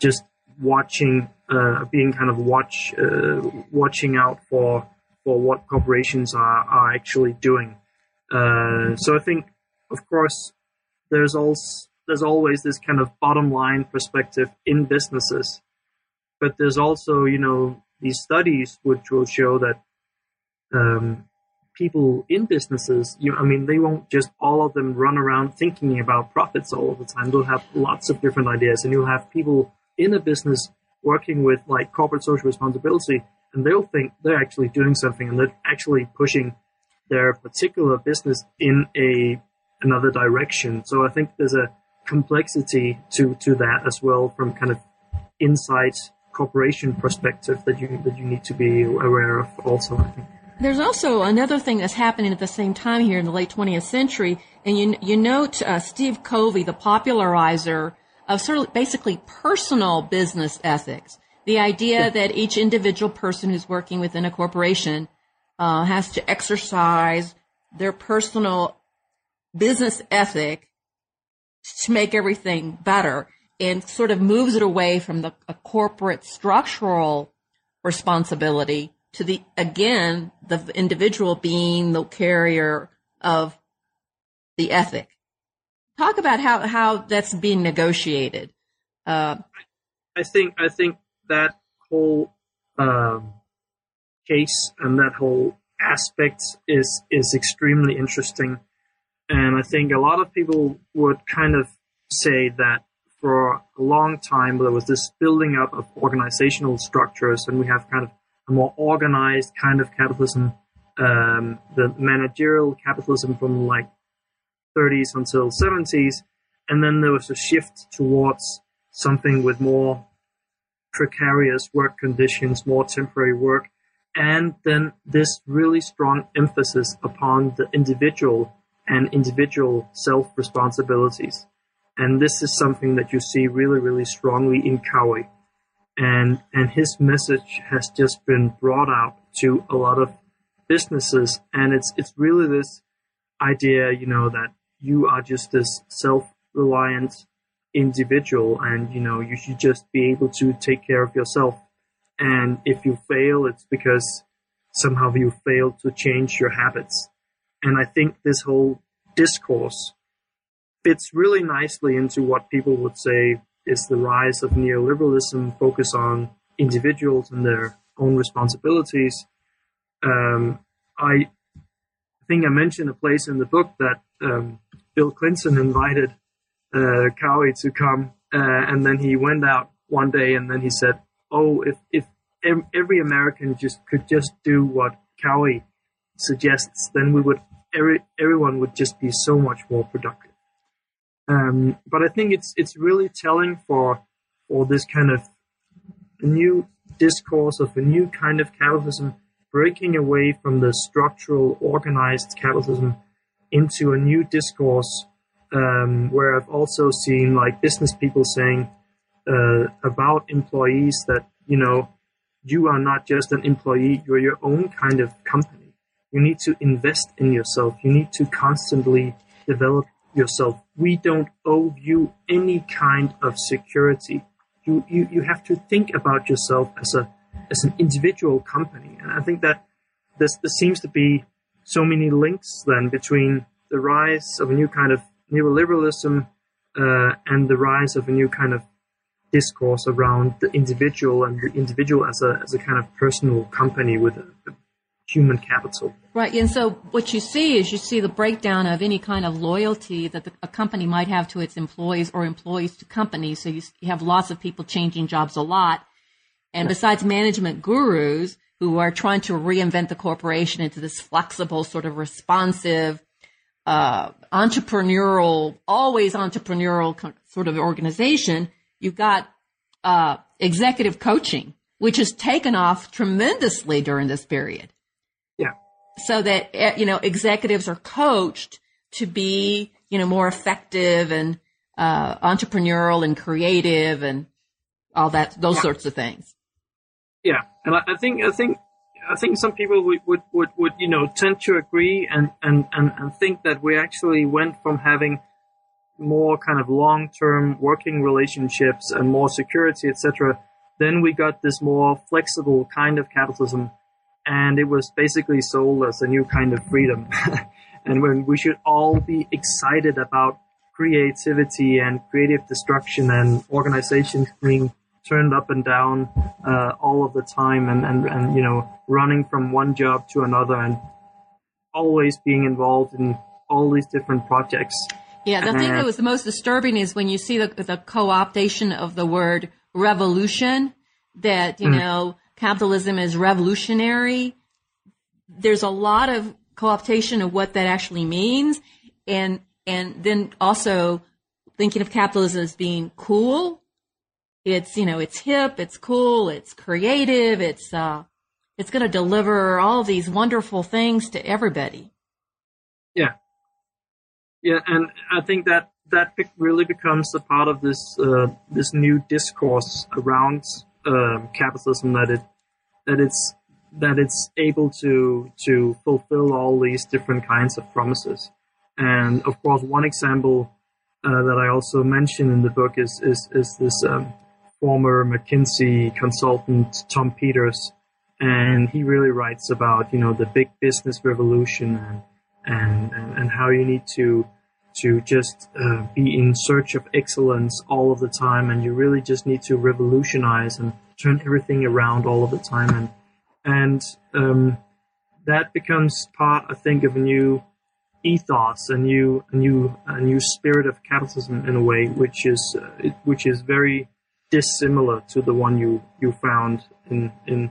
S3: just watching uh, being kind of watch uh, watching out for for what corporations are, are actually doing. Uh, so I think, of course, there's also there's always this kind of bottom line perspective in businesses, but there's also you know these studies which will show that um, people in businesses, you I mean, they won't just all of them run around thinking about profits all of the time. They'll have lots of different ideas, and you'll have people in a business working with like corporate social responsibility and they'll think they're actually doing something and they're actually pushing their particular business in a another direction. So I think there's a complexity to to that as well from kind of inside corporation perspective that you that you need to be aware of also I think.
S1: There's also another thing that's happening at the same time here in the late 20th century, and you you note uh, Steve Covey, the popularizer of sort of basically personal business ethics. The idea yeah. that each individual person who's working within a corporation uh, has to exercise their personal business ethic to make everything better and sort of moves it away from the corporate structural responsibility to the again the individual being the carrier of the ethic talk about how how that's being negotiated uh,
S3: i think i think that whole um, case and that whole aspect is is extremely interesting, and I think a lot of people would kind of say that for a long time there was this building up of organizational structures, and we have kind of a more organized kind of capitalism, um, the managerial capitalism from like 30s until 70s, and then there was a shift towards something with more precarious work conditions, more temporary work. and then this really strong emphasis upon the individual and individual self responsibilities. And this is something that you see really, really strongly in Covey. And, and his message has just been brought out to a lot of businesses. And it's, it's really this idea, you know, that you are just this self-reliant individual and, you know, you should just be able to take care of yourself. And if you fail, it's because somehow you failed to change your habits. And I think this whole discourse fits really nicely into what people would say is the rise of neoliberalism, focus on individuals and their own responsibilities. Um, I think I mentioned a place in the book that um, Bill Clinton invited uh, Covey to come, uh, and then he went out one day and then he said, "Oh, if if every American just could just do what Covey suggests, then we would every everyone would just be so much more productive." Um, but I think it's it's really telling for for this kind of new discourse of a new kind of capitalism breaking away from the structural organized capitalism into a new discourse um, where I've also seen like business people saying uh, about employees that you know you are not just an employee you're your own kind of company. You need to invest in yourself. You need to constantly develop yourself. We don't owe you any kind of security. You, you, you have to think about yourself as a as an individual company. And I think that this, there seems to be so many links then between the rise of a new kind of neoliberalism uh, and the rise of a new kind of discourse around the individual and the individual as a as a kind of personal company with a, a human capital.
S1: Right, and so what you see is you see the breakdown of any kind of loyalty that the, a company might have to its employees or employees to companies. So you, you have lots of people changing jobs a lot, and besides management gurus who are trying to reinvent the corporation into this flexible, sort of responsive, uh, entrepreneurial, always entrepreneurial sort of organization, you've got uh, executive coaching, which has taken off tremendously during this period.
S3: Yeah.
S1: So that eh, you know, executives are coached to be you know more effective and uh, entrepreneurial and creative and all that those yeah. sorts of things
S3: yeah, and I, I, think I think I think some people would, would, would, would you know tend to agree and, and, and, and think that we actually went from having more kind of long term working relationships and more security, etc. Then we got this more flexible kind of capitalism, and it was basically sold as a new kind of freedom. and when we should all be excited about creativity and creative destruction and organizations being turned up and down uh, all of the time and, and, and, you know, running from one job to another and always being involved in all these different projects.
S1: Yeah, the thing that was the most disturbing is when you see the, the co-optation of the word revolution, that, you mm. know, capitalism is revolutionary. There's a lot of co-optation of what that actually means. And, and then also thinking of capitalism as being cool it's, you know, it's hip, it's cool, it's creative, it's, uh, it's going to deliver all these wonderful things to everybody.
S3: Yeah. Yeah. And I think that that really becomes a part of this, uh, this new discourse around, uh, capitalism that it, that it's, that it's able to, to fulfill all these different kinds of promises. And of course, one example uh, that I also mention in the book is is, is this um, former McKinsey consultant Tom Peters, and he really writes about you know the big business revolution and and and, and how you need to to just uh, be in search of excellence all of the time, and you really just need to revolutionize and turn everything around all of the time, and and um, that becomes part, I think, of a new ethos, a new a new a new spirit of capitalism in a way, which is uh, which is very dissimilar to the one you you found in in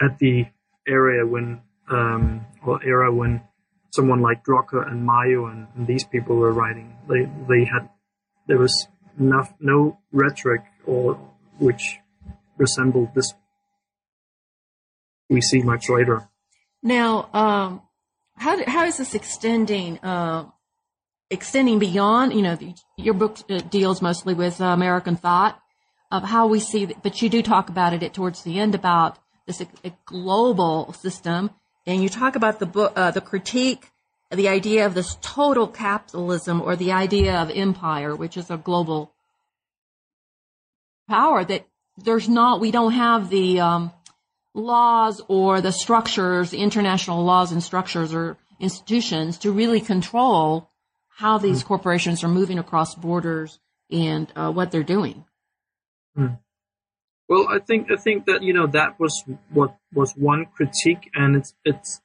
S3: at the area when um, or era when someone like Drucker and Mayo and, and, these people were writing. They they had there was enough no rhetoric or which resembled this we see much later.
S1: Now, um, how how is this extending uh, extending beyond? You know, the, your book uh, deals mostly with uh, American thought of how we see, but you do talk about it towards the end about this global system, and you talk about the book, uh, the critique, the idea of this total capitalism or the idea of empire, which is a global power that there's not, we don't have the um, laws or the structures, international laws and structures or institutions to really control how these mm. corporations are moving across borders and uh, what they're doing.
S3: Mm. Well, I think I think that you know that was what was one critique, and it's it's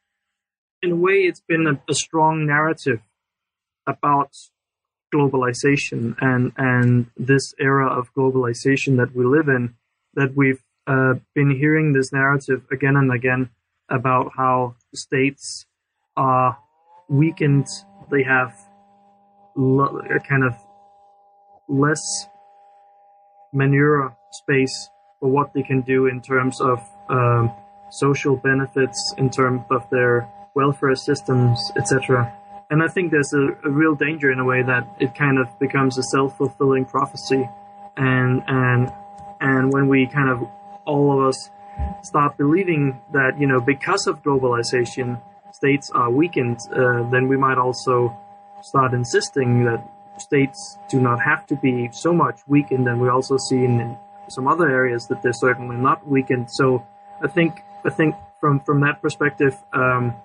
S3: in a way it's been a, a strong narrative about globalization and and this era of globalization that we live in that we've uh, been hearing this narrative again and again about how states are weakened they have lo- a kind of less manure space for what they can do in terms of um, social benefits in terms of their welfare systems etc and I think there's a, a, real danger in a way that it kind of becomes a self-fulfilling prophecy, and and and when we kind of all of us start believing that you know because of globalization states are weakened, uh, then we might also start insisting that states do not have to be so much weakened, and we also see in, in some other areas that they're certainly not weakened. So I think I think from from that perspective, um,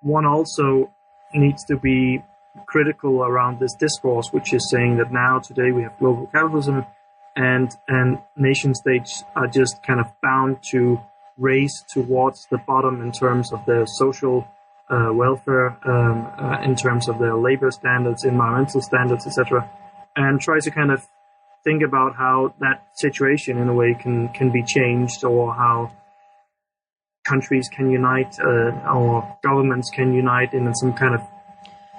S3: one also needs to be critical around this discourse, which is saying that now today we have global capitalism, and and nation states are just kind of bound to race towards the bottom in terms of their social uh, welfare, um, uh, in terms of their labor standards, environmental standards, etc., and try to kind of think about how that situation in a way can can be changed or how countries can unite uh, or governments can unite in some kind of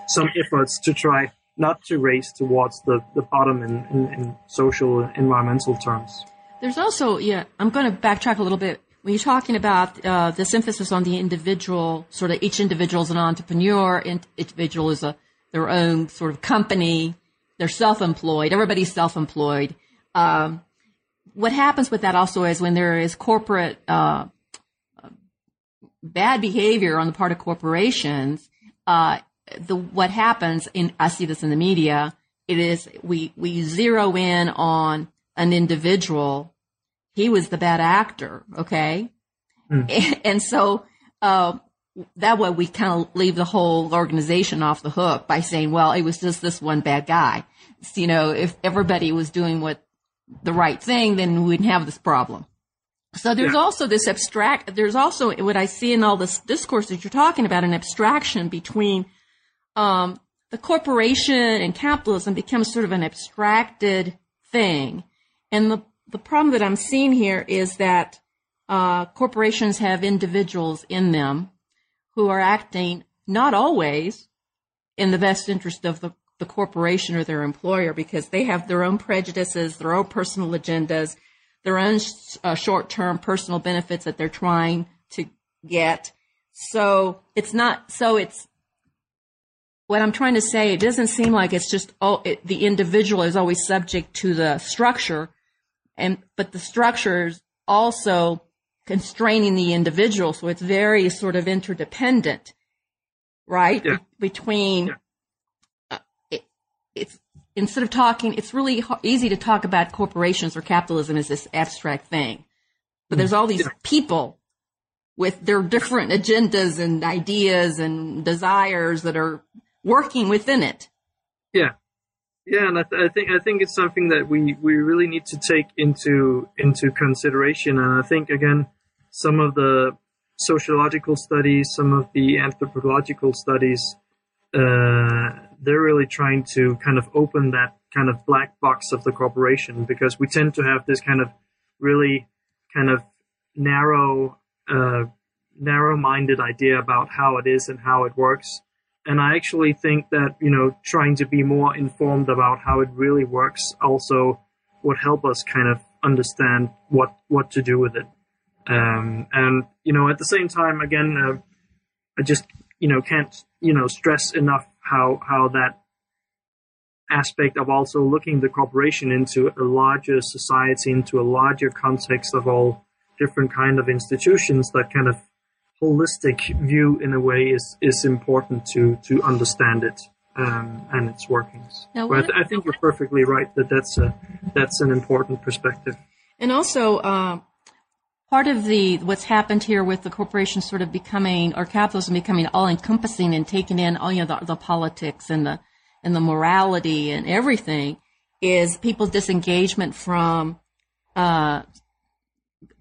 S3: some efforts to try not to race towards the, the bottom in, in, in social environmental terms.
S1: There's also, yeah, I'm going to backtrack a little bit. When you're talking about uh, this emphasis on the individual, sort of each individual is an entrepreneur, individual is a their own sort of company, they're self-employed, everybody's self-employed. Um, what happens with that also is when there is corporate uh, bad behavior on the part of corporations, uh, the what happens in I see this in the media. It is we we zero in on an individual. He was the bad actor, okay, mm. and, and, so uh, that way we kind of leave the whole organization off the hook by saying, well, it was just this one bad guy. So, you know, if everybody was doing what the right thing, then we wouldn't have this problem. So there's yeah. also this abstract, there's also what I see in all this discourse that you're talking about, an abstraction between, um, the corporation and capitalism becomes sort of an abstracted thing. And the, the problem that I'm seeing here is that, uh, corporations have individuals in them who are acting not always in the best interest of the, the corporation or their employer because they have their own prejudices, their own personal agendas, their own uh, short-term personal benefits that they're trying to get. So it's not, so it's, what I'm trying to say, it doesn't seem like it's just, oh, it, the individual is always subject to the structure and, but the structure is also constraining the individual. So it's very sort of interdependent, right?
S3: Yeah.
S1: Between, yeah. uh, it, it's, instead of talking, it's really easy to talk about corporations or capitalism as this abstract thing. But there's all these yeah. people with their different agendas and ideas and desires that are working within it.
S3: Yeah. Yeah, and I, th- I, think I think it's something that we, we really need to take into into consideration. And I think again, some of the sociological studies, some of the anthropological studies uh, they're really trying to kind of open that kind of black box of the corporation because we tend to have this kind of really kind of narrow, uh, narrow-minded idea about how it is and how it works. And I actually think that you know trying to be more informed about how it really works also would help us kind of understand what what to do with it. Um, and you know, at the same time, again, uh, I just you know can't you know stress enough how how that aspect of also looking the corporation into a larger society, into a larger context of all different kind of institutions, that kind of holistic view in a way is is important to to understand it um, and its workings. Now, but I think you're perfectly right that that's a that's an important perspective.
S1: And also, uh, part of the what's happened here with the corporation sort of becoming or capitalism becoming all encompassing and taking in all you know the, the politics and the and the morality and everything is people's disengagement from uh,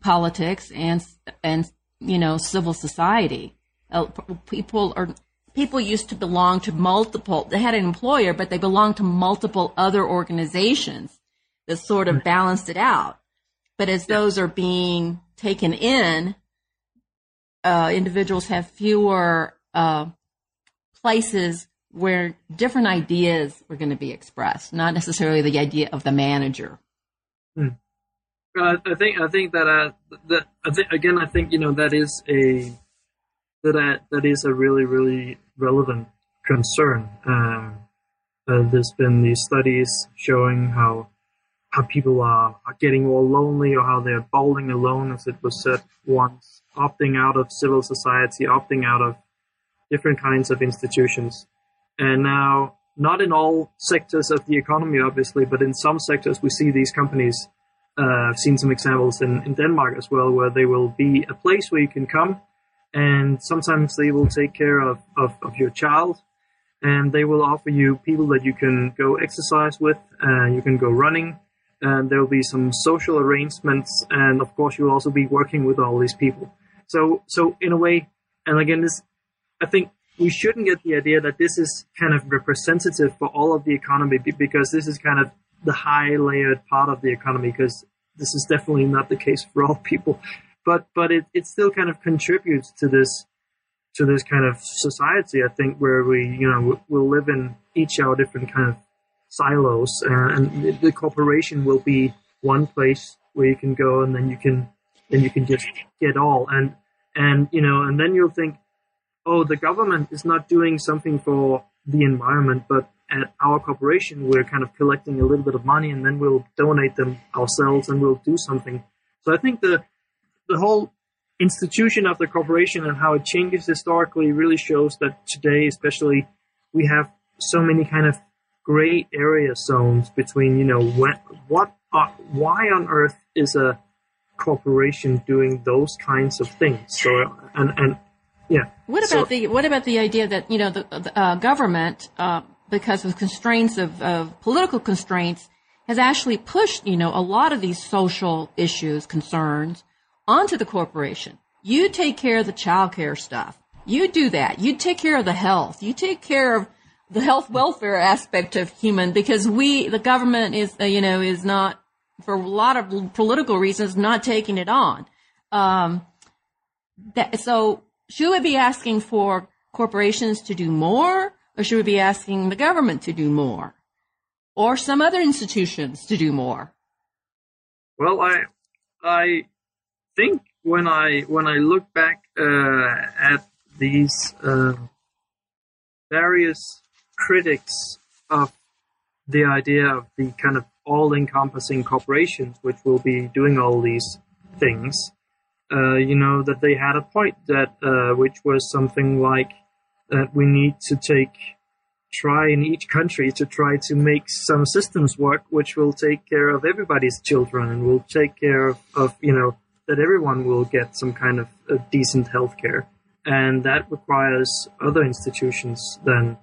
S1: politics and and you know civil society. Uh, people are people used to belong to multiple. They had an employer, but they belonged to multiple other organizations that sort of balanced it out. But as those are being taken in, uh, individuals have fewer uh, places where different ideas are going to be expressed, not necessarily the idea of the manager.
S3: Hmm. Uh, I think I think that uh, that I think again I think you know that is a that uh, that is a really really relevant concern. Um, uh, there's been these studies showing how how people are, are getting more lonely or how they're bowling alone, as it was said once, opting out of civil society, opting out of different kinds of institutions. And now, not in all sectors of the economy, obviously, but in some sectors, we see these companies. Uh, I've seen some examples in, in Denmark as well, where they will be a place where you can come, and sometimes they will take care of, of, of your child, and they will offer you people that you can go exercise with, uh, you can go running, and there will be some social arrangements, and of course, you'll also be working with all these people. So, so in a way, and again, this, I think we shouldn't get the idea that this is kind of representative for all of the economy because this is kind of the high layered part of the economy because this is definitely not the case for all people. But but it, it still kind of contributes to this to this kind of society i think where we you know we'll live in each our different kind of silos uh, and the corporation will be one place where you can go and then you can then you can just get all. And and you know and then you'll think oh, the government is not doing something for the environment, but at our corporation, we're kind of collecting a little bit of money and then we'll donate them ourselves and we'll do something. So I think the the whole institution of the corporation and how it changes historically really shows that today, especially, we have so many kind of gray area zones between, you know, when, what, are, why on earth is a corporation doing those kinds of things? So, and, and yeah.
S1: What about so, the what about the idea that you know the, the uh, government, uh, because of constraints of, of political constraints, has actually pushed you know a lot of these social issues concerns onto the corporation. You take care of the child care stuff. You do that. You take care of the health. You take care of the health welfare aspect of human because we the government is uh, you know is not for a lot of political reasons not taking it on. Um, that, so should we be asking for corporations to do more, or should we be asking the government to do more, or some other institutions to do more?
S3: Well, I I think when I when I look back uh, at these uh, various critics of the idea of the kind of all-encompassing corporations, which will be doing all these things, uh, you know, that they had a point that, uh, which was something like that we need to take, try in each country to try to make some systems work, which will take care of everybody's children and will take care of, of you know, that everyone will get some kind of decent health care. And that requires other institutions than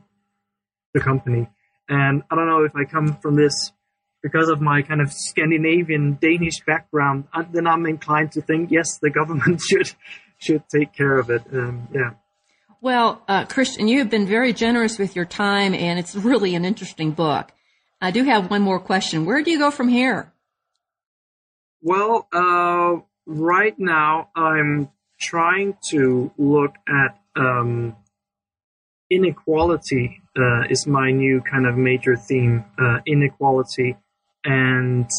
S3: the company. And I don't know if I come from this because of my kind of Scandinavian Danish background, uh, then I'm inclined to think yes, the government should should take care of it. Um, yeah.
S1: Well, uh, Christian, you have been very generous with your time, and it's really an interesting book. I do have one more question. Where do you go from here?
S3: Well, uh, right now I'm trying to look at um, inequality. Uh, is my new kind of major theme. Uh, inequality and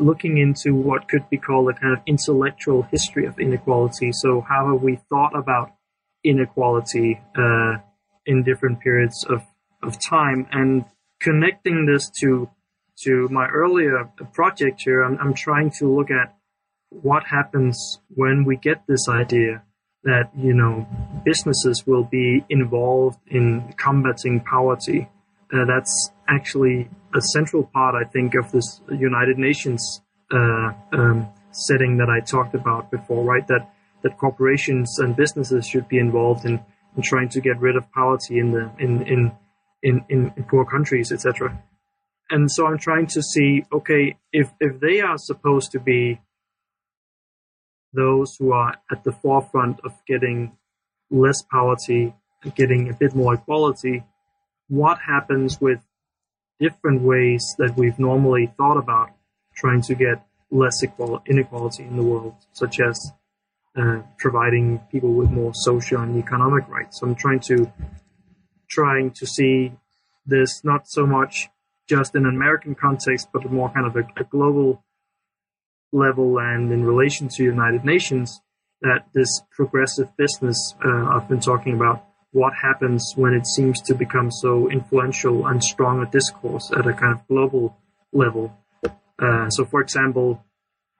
S3: looking into what could be called a kind of intellectual history of inequality. So, how have we thought about inequality uh, in different periods of, of time? And connecting this to to my earlier project here, I'm, I'm trying to look at what happens when we get this idea that you know businesses will be involved in combating poverty. Uh, that's actually a central part, I think, of this United Nations uh, um, setting that I talked about before, right? That that corporations and businesses should be involved in, in trying to get rid of poverty in the in in in, in, in poor countries, etc. And so I'm trying to see, okay, if if they are supposed to be those who are at the forefront of getting less poverty, getting a bit more equality, what happens with different ways that we've normally thought about trying to get less inequality in the world, such as uh, providing people with more social and economic rights. So I'm trying to trying to see this not so much just in an American context, but more kind of a, a global level and in relation to United Nations that this progressive business uh, I've been talking about what happens when it seems to become so influential and strong a discourse at a kind of global level. Uh, so, for example,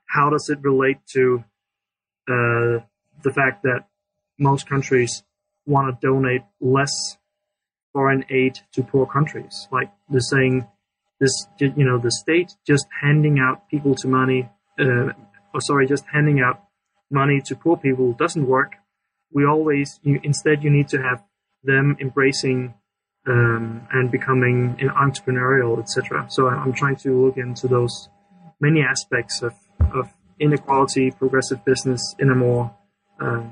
S3: how does it relate to uh, the fact that most countries want to donate less foreign aid to poor countries? Like they're saying, this, you know, the state just handing out people to money uh, or sorry, just handing out money to poor people doesn't work. We always, you, instead, you need to have them embracing um, and becoming entrepreneurial, etc. So I'm trying to look into those many aspects of inequality, progressive business in a more uh,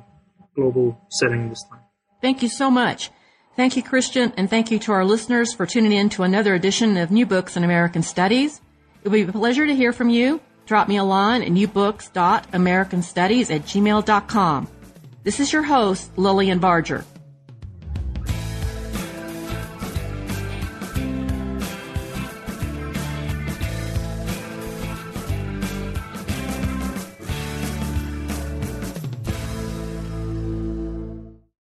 S3: global setting this time.
S1: Thank you so much. Thank you, Christian, and thank you to our listeners for tuning in to another edition of New Books in American Studies. It will be a pleasure to hear from you. Drop me a line at newbooks.americanstudies at gmail.com. This is your host, Lilian Barger.